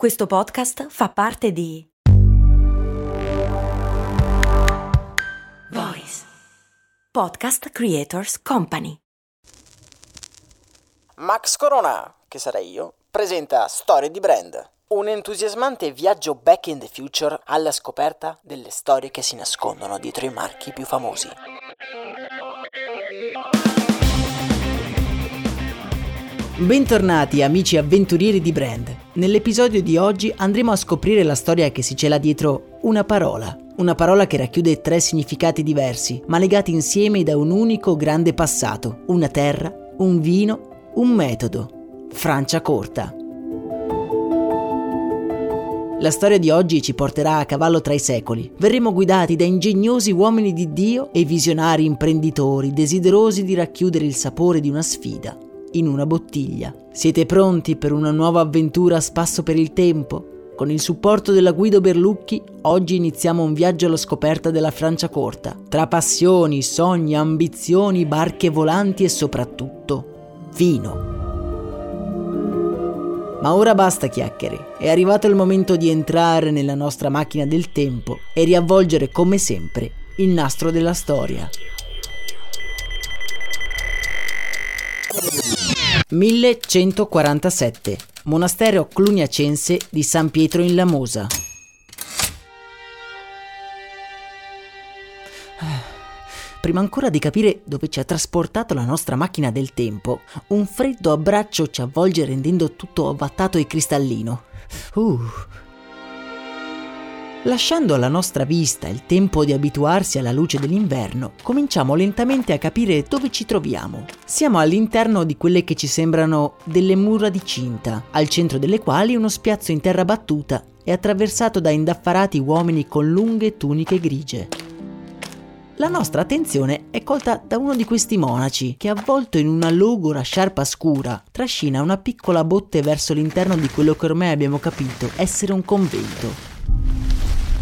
Questo podcast fa parte di Voice Podcast Creators Company. Max Corona, che sarei io, presenta Storie di Brand, un entusiasmante viaggio back in the future alla scoperta delle storie che si nascondono dietro i marchi più famosi. Bentornati amici avventurieri di brand. Nell'episodio di oggi andremo a scoprire la storia che si cela dietro una parola. Una parola che racchiude tre significati diversi, ma legati insieme da un unico grande passato. Una terra, un vino, un metodo. Francia corta. La storia di oggi ci porterà a cavallo tra i secoli. Verremo guidati da ingegnosi uomini di Dio e visionari imprenditori desiderosi di racchiudere il sapore di una sfida in una bottiglia. Siete pronti per una nuova avventura a spasso per il tempo? Con il supporto della Guido Berlucchi, oggi iniziamo un viaggio alla scoperta della Francia corta, tra passioni, sogni, ambizioni, barche volanti e soprattutto vino. Ma ora basta chiacchiere, è arrivato il momento di entrare nella nostra macchina del tempo e riavvolgere come sempre il nastro della storia. 1147 Monastero cluniacense di San Pietro in Lamosa. Prima ancora di capire dove ci ha trasportato la nostra macchina del tempo, un freddo abbraccio ci avvolge rendendo tutto avvattato e cristallino. Uh, Lasciando alla nostra vista il tempo di abituarsi alla luce dell'inverno, cominciamo lentamente a capire dove ci troviamo. Siamo all'interno di quelle che ci sembrano delle mura di cinta, al centro delle quali uno spiazzo in terra battuta è attraversato da indaffarati uomini con lunghe tuniche grigie. La nostra attenzione è colta da uno di questi monaci che, avvolto in una logora sciarpa scura, trascina una piccola botte verso l'interno di quello che ormai abbiamo capito essere un convento.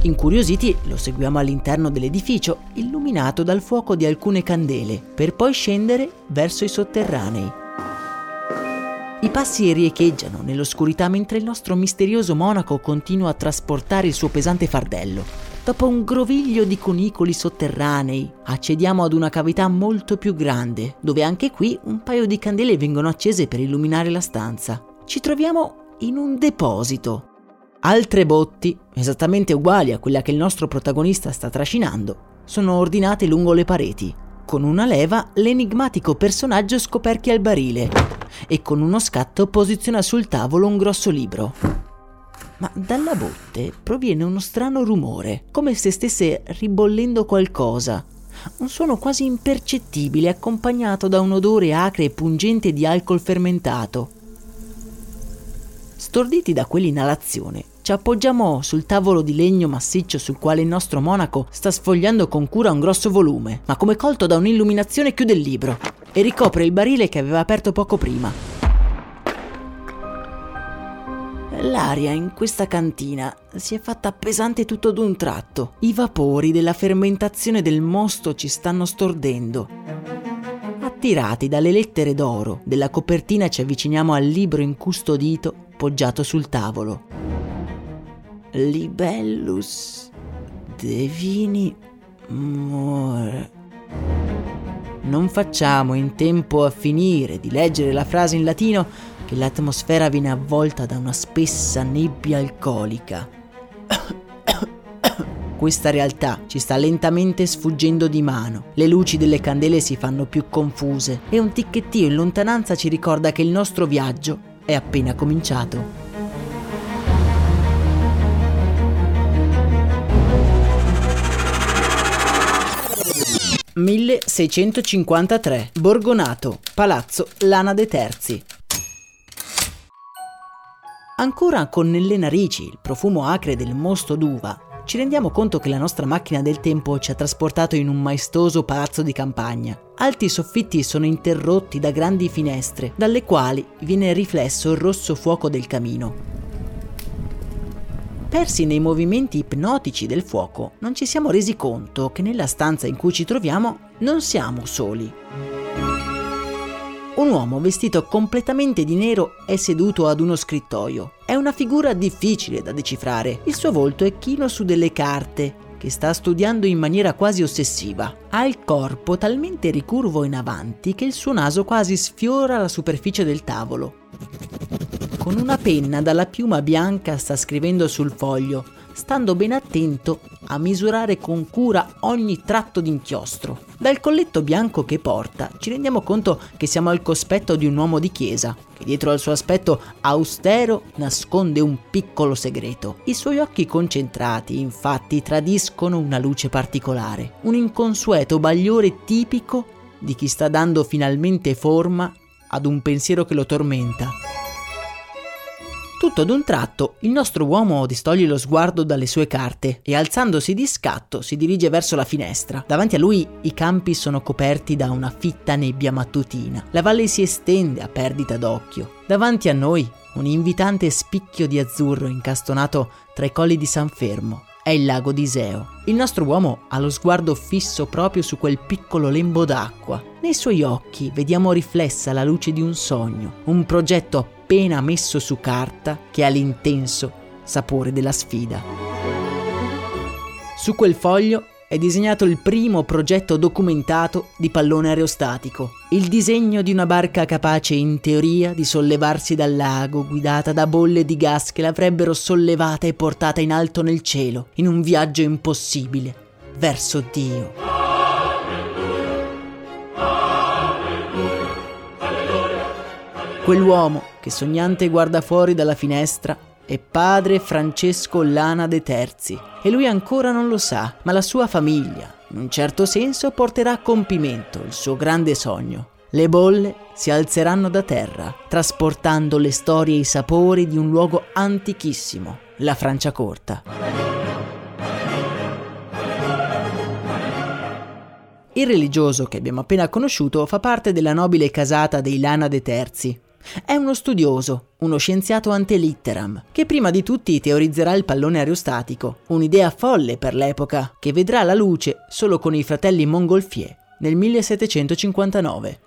Incuriositi lo seguiamo all'interno dell'edificio, illuminato dal fuoco di alcune candele, per poi scendere verso i sotterranei. I passi riecheggiano nell'oscurità mentre il nostro misterioso monaco continua a trasportare il suo pesante fardello. Dopo un groviglio di conicoli sotterranei, accediamo ad una cavità molto più grande, dove anche qui un paio di candele vengono accese per illuminare la stanza. Ci troviamo in un deposito, Altre botti, esattamente uguali a quella che il nostro protagonista sta trascinando, sono ordinate lungo le pareti. Con una leva l'enigmatico personaggio scoperchia il barile e con uno scatto posiziona sul tavolo un grosso libro. Ma dalla botte proviene uno strano rumore, come se stesse ribollendo qualcosa. Un suono quasi impercettibile accompagnato da un odore acre e pungente di alcol fermentato. Storditi da quell'inalazione, ci appoggiamo sul tavolo di legno massiccio sul quale il nostro monaco sta sfogliando con cura un grosso volume, ma come colto da un'illuminazione chiude il libro e ricopre il barile che aveva aperto poco prima. L'aria in questa cantina si è fatta pesante tutto d'un tratto. I vapori della fermentazione del mosto ci stanno stordendo. Attirati dalle lettere d'oro della copertina ci avviciniamo al libro incustodito poggiato sul tavolo. Libellus Devini More. Non facciamo in tempo a finire di leggere la frase in latino che l'atmosfera viene avvolta da una spessa nebbia alcolica. Questa realtà ci sta lentamente sfuggendo di mano, le luci delle candele si fanno più confuse e un ticchettio in lontananza ci ricorda che il nostro viaggio è appena cominciato. «1653. Borgonato, Palazzo Lana de Terzi». Ancora con nelle narici il profumo acre del mosto d'uva, ci rendiamo conto che la nostra macchina del tempo ci ha trasportato in un maestoso palazzo di campagna. Alti soffitti sono interrotti da grandi finestre, dalle quali viene riflesso il rosso fuoco del camino. Persi nei movimenti ipnotici del fuoco, non ci siamo resi conto che nella stanza in cui ci troviamo non siamo soli. Un uomo vestito completamente di nero è seduto ad uno scrittoio. È una figura difficile da decifrare. Il suo volto è chino su delle carte che sta studiando in maniera quasi ossessiva. Ha il corpo talmente ricurvo in avanti che il suo naso quasi sfiora la superficie del tavolo. Con una penna dalla piuma bianca sta scrivendo sul foglio, stando ben attento a misurare con cura ogni tratto d'inchiostro. Dal colletto bianco che porta ci rendiamo conto che siamo al cospetto di un uomo di chiesa, che dietro al suo aspetto austero nasconde un piccolo segreto. I suoi occhi concentrati, infatti, tradiscono una luce particolare, un inconsueto bagliore tipico di chi sta dando finalmente forma ad un pensiero che lo tormenta. Tutto ad un tratto, il nostro uomo distoglie lo sguardo dalle sue carte e alzandosi di scatto si dirige verso la finestra. Davanti a lui i campi sono coperti da una fitta nebbia mattutina. La valle si estende a perdita d'occhio. Davanti a noi un invitante spicchio di azzurro incastonato tra i colli di San Fermo. È il lago di Iseo. Il nostro uomo ha lo sguardo fisso proprio su quel piccolo lembo d'acqua. Nei suoi occhi vediamo riflessa la luce di un sogno, un progetto appena messo su carta che ha l'intenso sapore della sfida. Su quel foglio è disegnato il primo progetto documentato di pallone aerostatico, il disegno di una barca capace in teoria di sollevarsi dal lago guidata da bolle di gas che l'avrebbero sollevata e portata in alto nel cielo, in un viaggio impossibile, verso Dio. Quell'uomo che sognante guarda fuori dalla finestra è padre Francesco Lana de Terzi e lui ancora non lo sa, ma la sua famiglia, in un certo senso, porterà a compimento il suo grande sogno. Le bolle si alzeranno da terra, trasportando le storie e i sapori di un luogo antichissimo, la Franciacorta. Il religioso che abbiamo appena conosciuto fa parte della nobile casata dei Lana de Terzi, è uno studioso, uno scienziato ante litteram, che prima di tutti teorizzerà il pallone aerostatico, un'idea folle per l'epoca, che vedrà la luce solo con i fratelli Montgolfier nel 1759.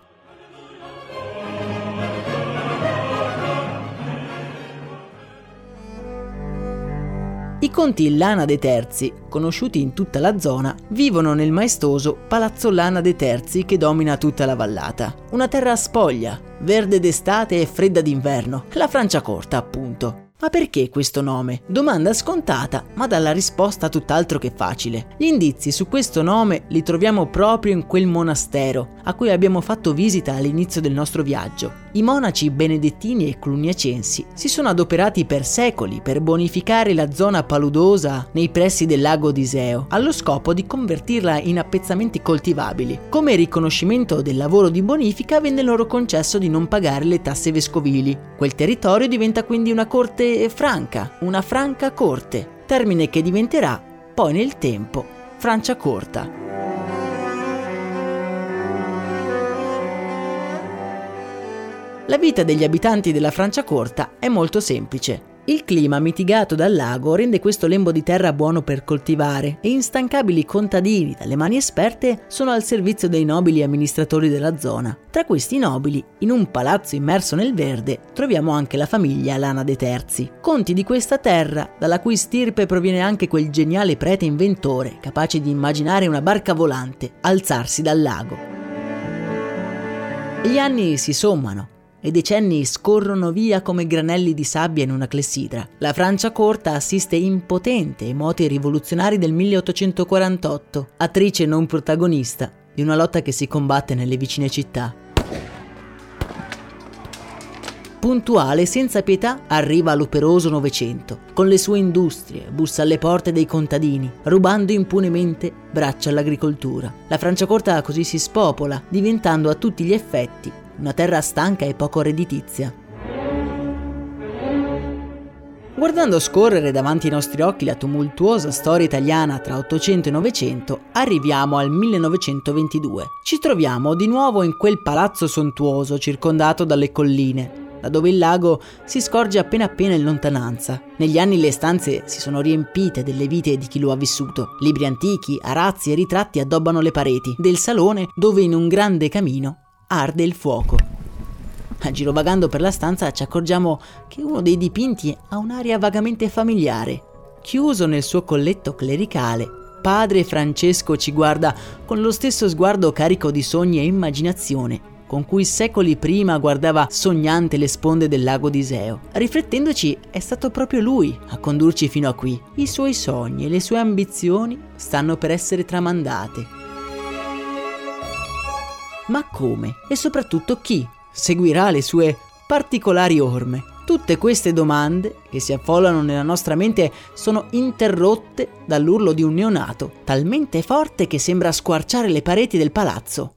I conti Lana de Terzi, conosciuti in tutta la zona, vivono nel maestoso Palazzo Lana de Terzi che domina tutta la vallata. Una terra spoglia, verde d'estate e fredda d'inverno, la Francia corta appunto. Ma perché questo nome? Domanda scontata, ma dalla risposta tutt'altro che facile. Gli indizi su questo nome li troviamo proprio in quel monastero a cui abbiamo fatto visita all'inizio del nostro viaggio. I monaci benedettini e cluniacensi si sono adoperati per secoli per bonificare la zona paludosa nei pressi del lago di Iseo, allo scopo di convertirla in appezzamenti coltivabili. Come riconoscimento del lavoro di bonifica venne loro concesso di non pagare le tasse vescovili. Quel territorio diventa quindi una corte franca, una franca corte, termine che diventerà poi nel tempo Francia corta. La vita degli abitanti della Francia corta è molto semplice. Il clima mitigato dal lago rende questo lembo di terra buono per coltivare e instancabili contadini dalle mani esperte sono al servizio dei nobili amministratori della zona. Tra questi nobili, in un palazzo immerso nel verde, troviamo anche la famiglia Lana de Terzi, conti di questa terra dalla cui stirpe proviene anche quel geniale prete inventore capace di immaginare una barca volante alzarsi dal lago. Gli anni si sommano e decenni scorrono via come granelli di sabbia in una clessidra. La Francia corta assiste impotente ai moti rivoluzionari del 1848, attrice non protagonista di una lotta che si combatte nelle vicine città. Puntuale, senza pietà, arriva l'operoso Novecento, con le sue industrie, bussa alle porte dei contadini, rubando impunemente braccia all'agricoltura. La Franciacorta così si spopola, diventando a tutti gli effetti una terra stanca e poco redditizia. Guardando scorrere davanti ai nostri occhi la tumultuosa storia italiana tra 800 e 900, arriviamo al 1922. Ci troviamo di nuovo in quel palazzo sontuoso circondato dalle colline, da dove il lago si scorge appena appena in lontananza. Negli anni le stanze si sono riempite delle vite di chi lo ha vissuto. Libri antichi, arazzi e ritratti addobbano le pareti del salone dove in un grande camino arde il fuoco. Girovagando per la stanza ci accorgiamo che uno dei dipinti ha un'aria vagamente familiare. Chiuso nel suo colletto clericale, padre Francesco ci guarda con lo stesso sguardo carico di sogni e immaginazione con cui secoli prima guardava sognante le sponde del lago di Iseo. Riflettendoci, è stato proprio lui a condurci fino a qui. I suoi sogni e le sue ambizioni stanno per essere tramandate. Ma come? E soprattutto chi seguirà le sue particolari orme? Tutte queste domande che si affollano nella nostra mente sono interrotte dall'urlo di un neonato, talmente forte che sembra squarciare le pareti del palazzo.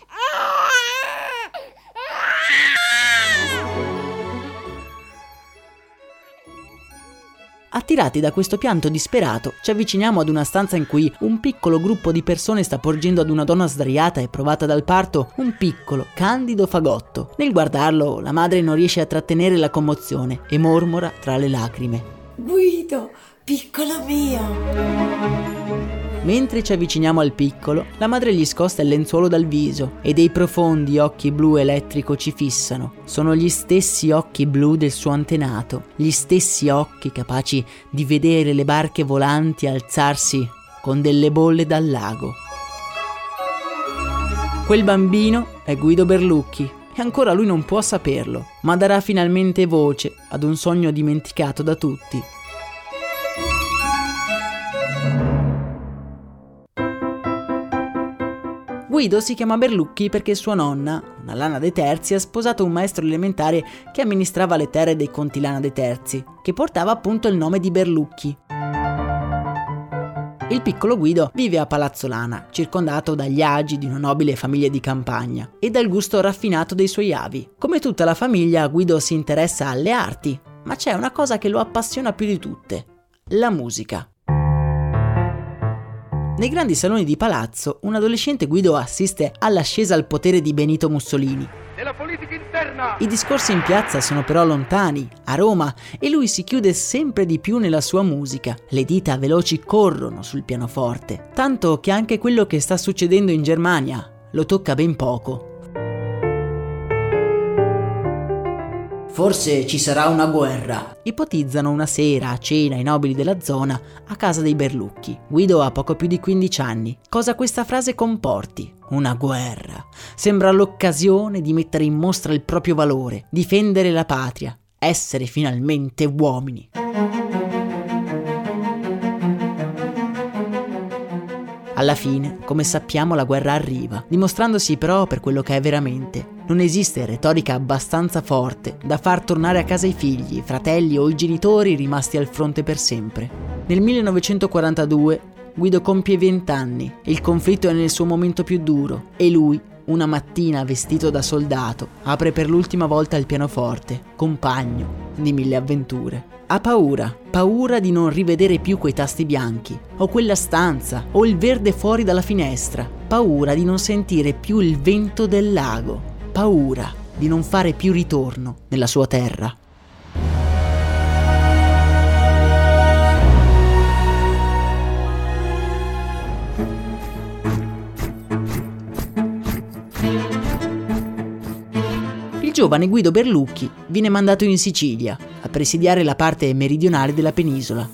Attirati da questo pianto disperato, ci avviciniamo ad una stanza in cui un piccolo gruppo di persone sta porgendo ad una donna sdraiata e provata dal parto un piccolo, candido fagotto. Nel guardarlo, la madre non riesce a trattenere la commozione e mormora tra le lacrime. Guido, piccolo mio! Mentre ci avviciniamo al piccolo, la madre gli scosta il lenzuolo dal viso e dei profondi occhi blu elettrico ci fissano. Sono gli stessi occhi blu del suo antenato, gli stessi occhi capaci di vedere le barche volanti alzarsi con delle bolle dal lago. Quel bambino è Guido Berlucchi e ancora lui non può saperlo, ma darà finalmente voce ad un sogno dimenticato da tutti Guido si chiama Berlucchi perché sua nonna, una Lana de Terzi, ha sposato un maestro elementare che amministrava le terre dei conti Lana de Terzi, che portava appunto il nome di Berlucchi. Il piccolo Guido vive a Palazzo Lana, circondato dagli agi di una nobile famiglia di campagna e dal gusto raffinato dei suoi avi. Come tutta la famiglia, Guido si interessa alle arti, ma c'è una cosa che lo appassiona più di tutte, la musica. Nei grandi saloni di palazzo, un adolescente Guido assiste all'ascesa al potere di Benito Mussolini. I discorsi in piazza sono però lontani, a Roma, e lui si chiude sempre di più nella sua musica. Le dita veloci corrono sul pianoforte, tanto che anche quello che sta succedendo in Germania lo tocca ben poco. Forse ci sarà una guerra. Ipotizzano una sera a cena i nobili della zona a casa dei Berlucchi. Guido ha poco più di 15 anni. Cosa questa frase comporti? Una guerra. Sembra l'occasione di mettere in mostra il proprio valore, difendere la patria, essere finalmente uomini. Alla fine, come sappiamo, la guerra arriva, dimostrandosi però per quello che è veramente. Non esiste retorica abbastanza forte da far tornare a casa i figli, i fratelli o i genitori rimasti al fronte per sempre. Nel 1942 Guido compie 20 anni, il conflitto è nel suo momento più duro e lui, una mattina vestito da soldato, apre per l'ultima volta il pianoforte, compagno di mille avventure. Ha paura, paura di non rivedere più quei tasti bianchi, o quella stanza, o il verde fuori dalla finestra, paura di non sentire più il vento del lago, paura di non fare più ritorno nella sua terra. Giovane Guido Berlucchi viene mandato in Sicilia a presidiare la parte meridionale della penisola.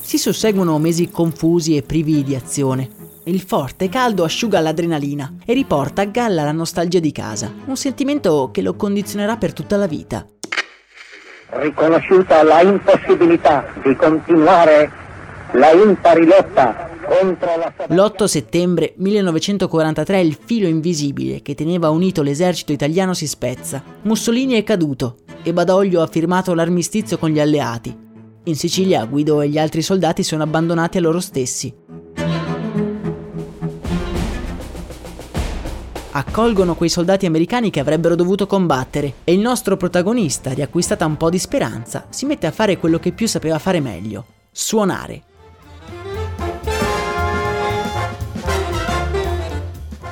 Si susseguono mesi confusi e privi di azione. Il forte caldo asciuga l'adrenalina e riporta a galla la nostalgia di casa, un sentimento che lo condizionerà per tutta la vita. Riconosciuta la impossibilità di continuare la impari lotta l'8 settembre 1943 il filo invisibile che teneva unito l'esercito italiano si spezza. Mussolini è caduto e Badoglio ha firmato l'armistizio con gli alleati. In Sicilia Guido e gli altri soldati sono abbandonati a loro stessi. Accolgono quei soldati americani che avrebbero dovuto combattere e il nostro protagonista, riacquistata un po' di speranza, si mette a fare quello che più sapeva fare meglio, suonare.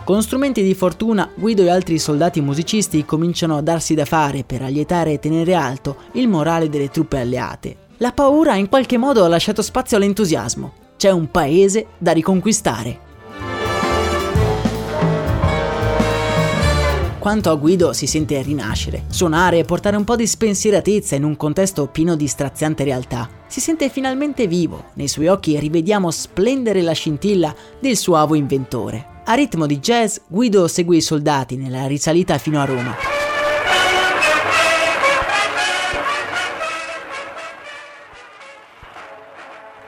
Con strumenti di fortuna, Guido e altri soldati musicisti cominciano a darsi da fare per allietare e tenere alto il morale delle truppe alleate. La paura in qualche modo ha lasciato spazio all'entusiasmo. C'è un paese da riconquistare. quanto a Guido si sente rinascere, suonare e portare un po' di spensieratezza in un contesto pieno di straziante realtà. Si sente finalmente vivo, nei suoi occhi rivediamo splendere la scintilla del suavo inventore. A ritmo di jazz, Guido segue i soldati nella risalita fino a Roma.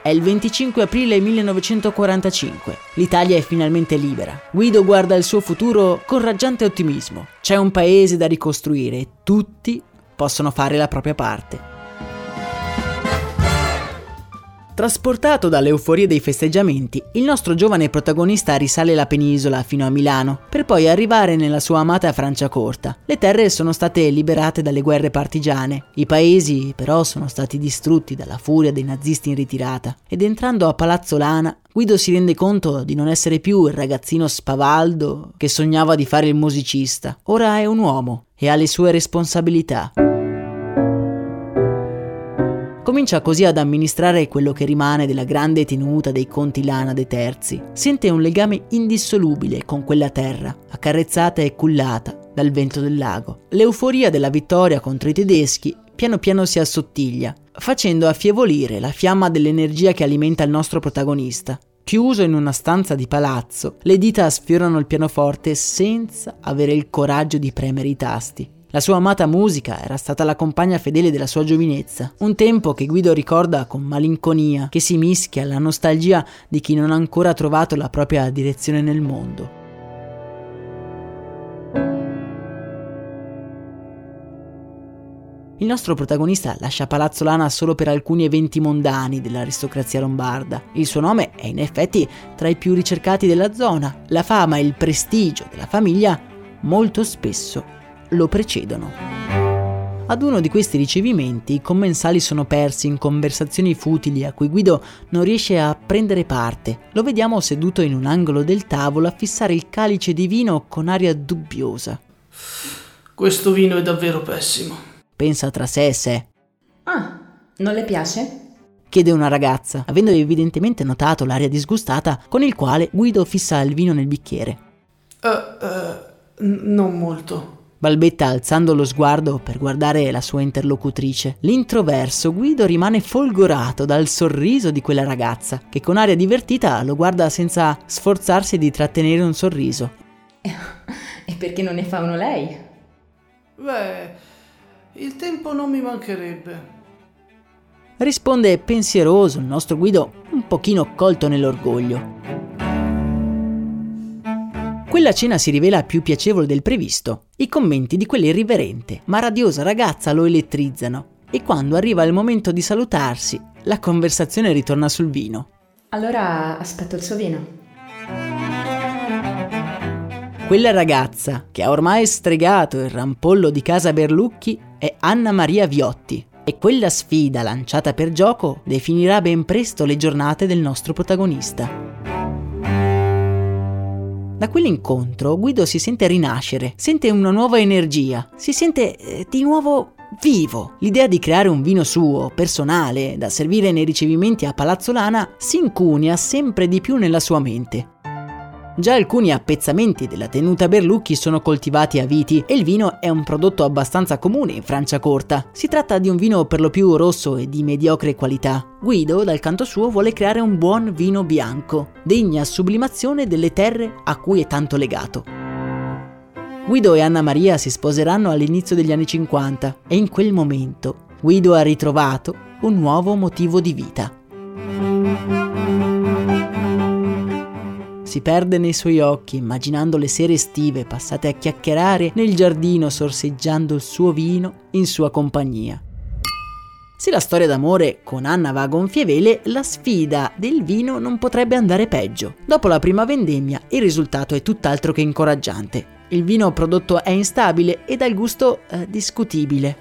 È il 25 aprile 1945. L'Italia è finalmente libera. Guido guarda il suo futuro con raggiante ottimismo. C'è un paese da ricostruire e tutti possono fare la propria parte. Trasportato dall'euforia dei festeggiamenti, il nostro giovane protagonista risale la penisola fino a Milano, per poi arrivare nella sua amata Franciacorta. Le terre sono state liberate dalle guerre partigiane, i paesi però sono stati distrutti dalla furia dei nazisti in ritirata, ed entrando a Palazzo Lana, Guido si rende conto di non essere più il ragazzino spavaldo che sognava di fare il musicista. Ora è un uomo e ha le sue responsabilità. Comincia così ad amministrare quello che rimane della grande tenuta dei conti Lana dei Terzi. Sente un legame indissolubile con quella terra, accarezzata e cullata dal vento del lago. L'euforia della vittoria contro i tedeschi piano piano si assottiglia, facendo affievolire la fiamma dell'energia che alimenta il nostro protagonista. Chiuso in una stanza di palazzo, le dita sfiorano il pianoforte senza avere il coraggio di premere i tasti. La sua amata musica era stata la compagna fedele della sua giovinezza, un tempo che Guido ricorda con malinconia, che si mischia alla nostalgia di chi non ha ancora trovato la propria direzione nel mondo. Il nostro protagonista lascia Palazzo Lana solo per alcuni eventi mondani dell'aristocrazia lombarda. Il suo nome è in effetti tra i più ricercati della zona. La fama e il prestigio della famiglia molto spesso lo precedono. Ad uno di questi ricevimenti i commensali sono persi in conversazioni futili a cui Guido non riesce a prendere parte. Lo vediamo seduto in un angolo del tavolo a fissare il calice di vino con aria dubbiosa. Questo vino è davvero pessimo. Pensa tra sé e sé. Ah, non le piace? Chiede una ragazza, avendo evidentemente notato l'aria disgustata con il quale Guido fissa il vino nel bicchiere. Uh, uh, n- non molto balbetta alzando lo sguardo per guardare la sua interlocutrice. L'introverso Guido rimane folgorato dal sorriso di quella ragazza, che con aria divertita lo guarda senza sforzarsi di trattenere un sorriso. E perché non ne fa uno lei? Beh, il tempo non mi mancherebbe. Risponde pensieroso il nostro Guido, un pochino colto nell'orgoglio. Quella cena si rivela più piacevole del previsto. I commenti di quell'irriverente ma radiosa ragazza lo elettrizzano e quando arriva il momento di salutarsi, la conversazione ritorna sul vino. Allora aspetto il suo vino. Quella ragazza che ha ormai stregato il rampollo di casa Berlucchi è Anna Maria Viotti e quella sfida lanciata per gioco definirà ben presto le giornate del nostro protagonista. Da quell'incontro Guido si sente rinascere, sente una nuova energia, si sente eh, di nuovo vivo. L'idea di creare un vino suo, personale, da servire nei ricevimenti a Palazzo Lana, si incunia sempre di più nella sua mente. Già alcuni appezzamenti della tenuta Berlucchi sono coltivati a viti e il vino è un prodotto abbastanza comune in Franciacorta. Si tratta di un vino per lo più rosso e di mediocre qualità. Guido, dal canto suo, vuole creare un buon vino bianco, degna sublimazione delle terre a cui è tanto legato. Guido e Anna Maria si sposeranno all'inizio degli anni 50 e in quel momento Guido ha ritrovato un nuovo motivo di vita. Si perde nei suoi occhi, immaginando le sere estive passate a chiacchierare nel giardino sorseggiando il suo vino in sua compagnia. Se la storia d'amore con Anna va a gonfie vele, la sfida del vino non potrebbe andare peggio. Dopo la prima vendemmia, il risultato è tutt'altro che incoraggiante. Il vino prodotto è instabile e dal gusto eh, discutibile.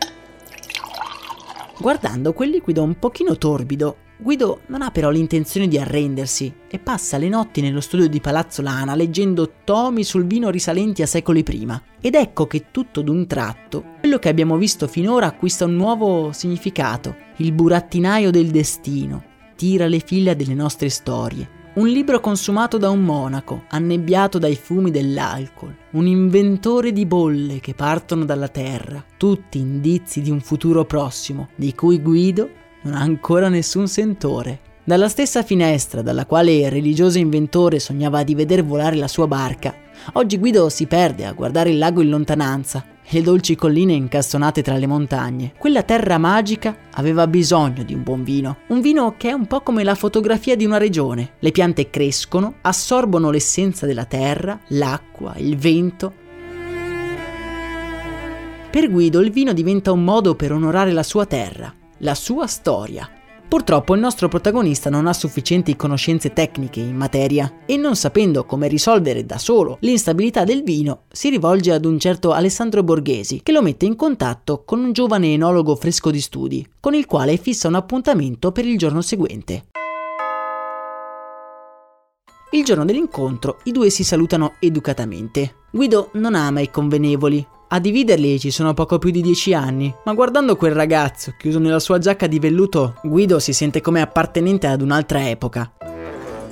Guardando quel liquido un pochino torbido, Guido non ha però l'intenzione di arrendersi e passa le notti nello studio di Palazzo Lana leggendo tomi sul vino risalenti a secoli prima. Ed ecco che tutto d'un tratto, quello che abbiamo visto finora acquista un nuovo significato. Il burattinaio del destino tira le fila delle nostre storie. Un libro consumato da un monaco, annebbiato dai fumi dell'alcol, un inventore di bolle che partono dalla terra, tutti indizi di un futuro prossimo, di cui Guido non ha ancora nessun sentore. Dalla stessa finestra dalla quale il religioso inventore sognava di veder volare la sua barca, oggi Guido si perde a guardare il lago in lontananza le dolci colline incastonate tra le montagne. Quella terra magica aveva bisogno di un buon vino, un vino che è un po' come la fotografia di una regione. Le piante crescono, assorbono l'essenza della terra, l'acqua, il vento. Per Guido il vino diventa un modo per onorare la sua terra, la sua storia. Purtroppo il nostro protagonista non ha sufficienti conoscenze tecniche in materia e non sapendo come risolvere da solo l'instabilità del vino, si rivolge ad un certo Alessandro Borghesi che lo mette in contatto con un giovane enologo fresco di studi, con il quale fissa un appuntamento per il giorno seguente. Il giorno dell'incontro i due si salutano educatamente. Guido non ama i convenevoli, a dividerli ci sono poco più di dieci anni, ma guardando quel ragazzo chiuso nella sua giacca di velluto, Guido si sente come appartenente ad un'altra epoca.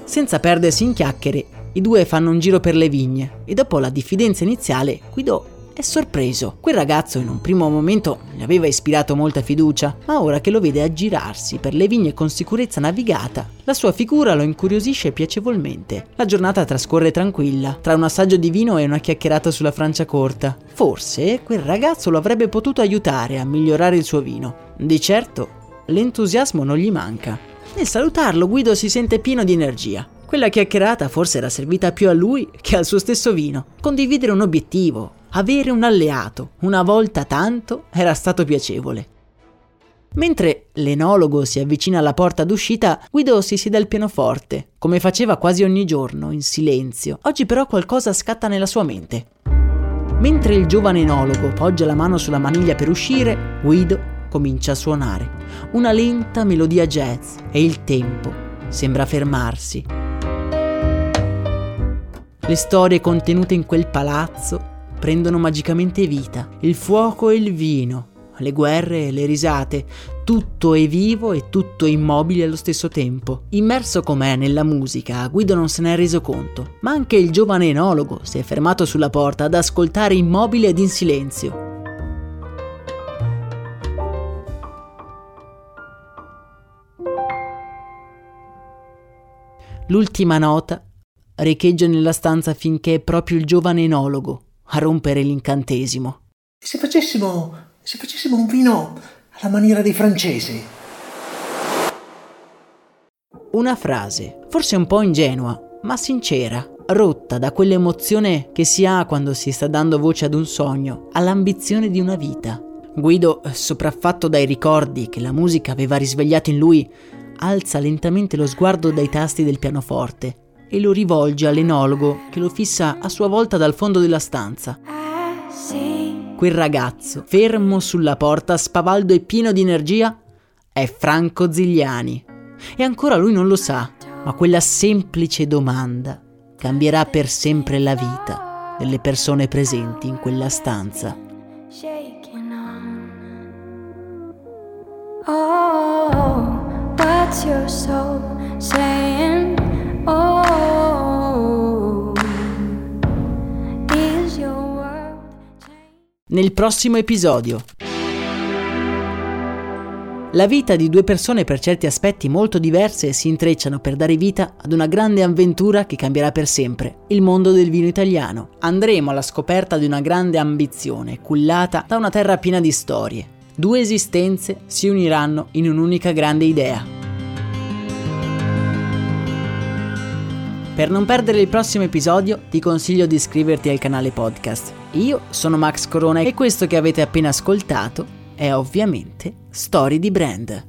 Senza perdersi in chiacchiere, i due fanno un giro per le vigne e dopo la diffidenza iniziale, Guido è sorpreso. Quel ragazzo in un primo momento gli aveva ispirato molta fiducia, ma ora che lo vede aggirarsi per le vigne con sicurezza navigata, la sua figura lo incuriosisce piacevolmente. La giornata trascorre tranquilla, tra un assaggio di vino e una chiacchierata sulla Francia corta. Forse quel ragazzo lo avrebbe potuto aiutare a migliorare il suo vino. Di certo, l'entusiasmo non gli manca. Nel salutarlo, Guido si sente pieno di energia. Quella chiacchierata forse era servita più a lui che al suo stesso vino. Condividere un obiettivo, avere un alleato, una volta tanto, era stato piacevole. Mentre l'enologo si avvicina alla porta d'uscita, Guido si siede al pianoforte, come faceva quasi ogni giorno, in silenzio. Oggi però qualcosa scatta nella sua mente. Mentre il giovane enologo poggia la mano sulla maniglia per uscire, Guido comincia a suonare una lenta melodia jazz e il tempo sembra fermarsi. Le storie contenute in quel palazzo prendono magicamente vita. Il fuoco e il vino, le guerre e le risate, tutto è vivo e tutto è immobile allo stesso tempo. Immerso com'è nella musica, Guido non se ne è reso conto, ma anche il giovane enologo si è fermato sulla porta ad ascoltare immobile ed in silenzio. L'ultima nota riecheggia nella stanza finché è proprio il giovane enologo a rompere l'incantesimo. Se facessimo, se facessimo un vino alla maniera dei francesi? Una frase, forse un po' ingenua, ma sincera, rotta da quell'emozione che si ha quando si sta dando voce ad un sogno, all'ambizione di una vita. Guido, sopraffatto dai ricordi che la musica aveva risvegliato in lui, alza lentamente lo sguardo dai tasti del pianoforte e lo rivolge all'enologo che lo fissa a sua volta dal fondo della stanza. Quel ragazzo, fermo sulla porta, spavaldo e pieno di energia, è Franco Zigliani. E ancora lui non lo sa, ma quella semplice domanda cambierà per sempre la vita delle persone presenti in quella stanza. Oh, what's your soul saying? Oh, Nel prossimo episodio. La vita di due persone per certi aspetti molto diverse si intrecciano per dare vita ad una grande avventura che cambierà per sempre il mondo del vino italiano. Andremo alla scoperta di una grande ambizione cullata da una terra piena di storie. Due esistenze si uniranno in un'unica grande idea. Per non perdere il prossimo episodio ti consiglio di iscriverti al canale podcast. Io sono Max Corona e questo che avete appena ascoltato è ovviamente Story di Brand.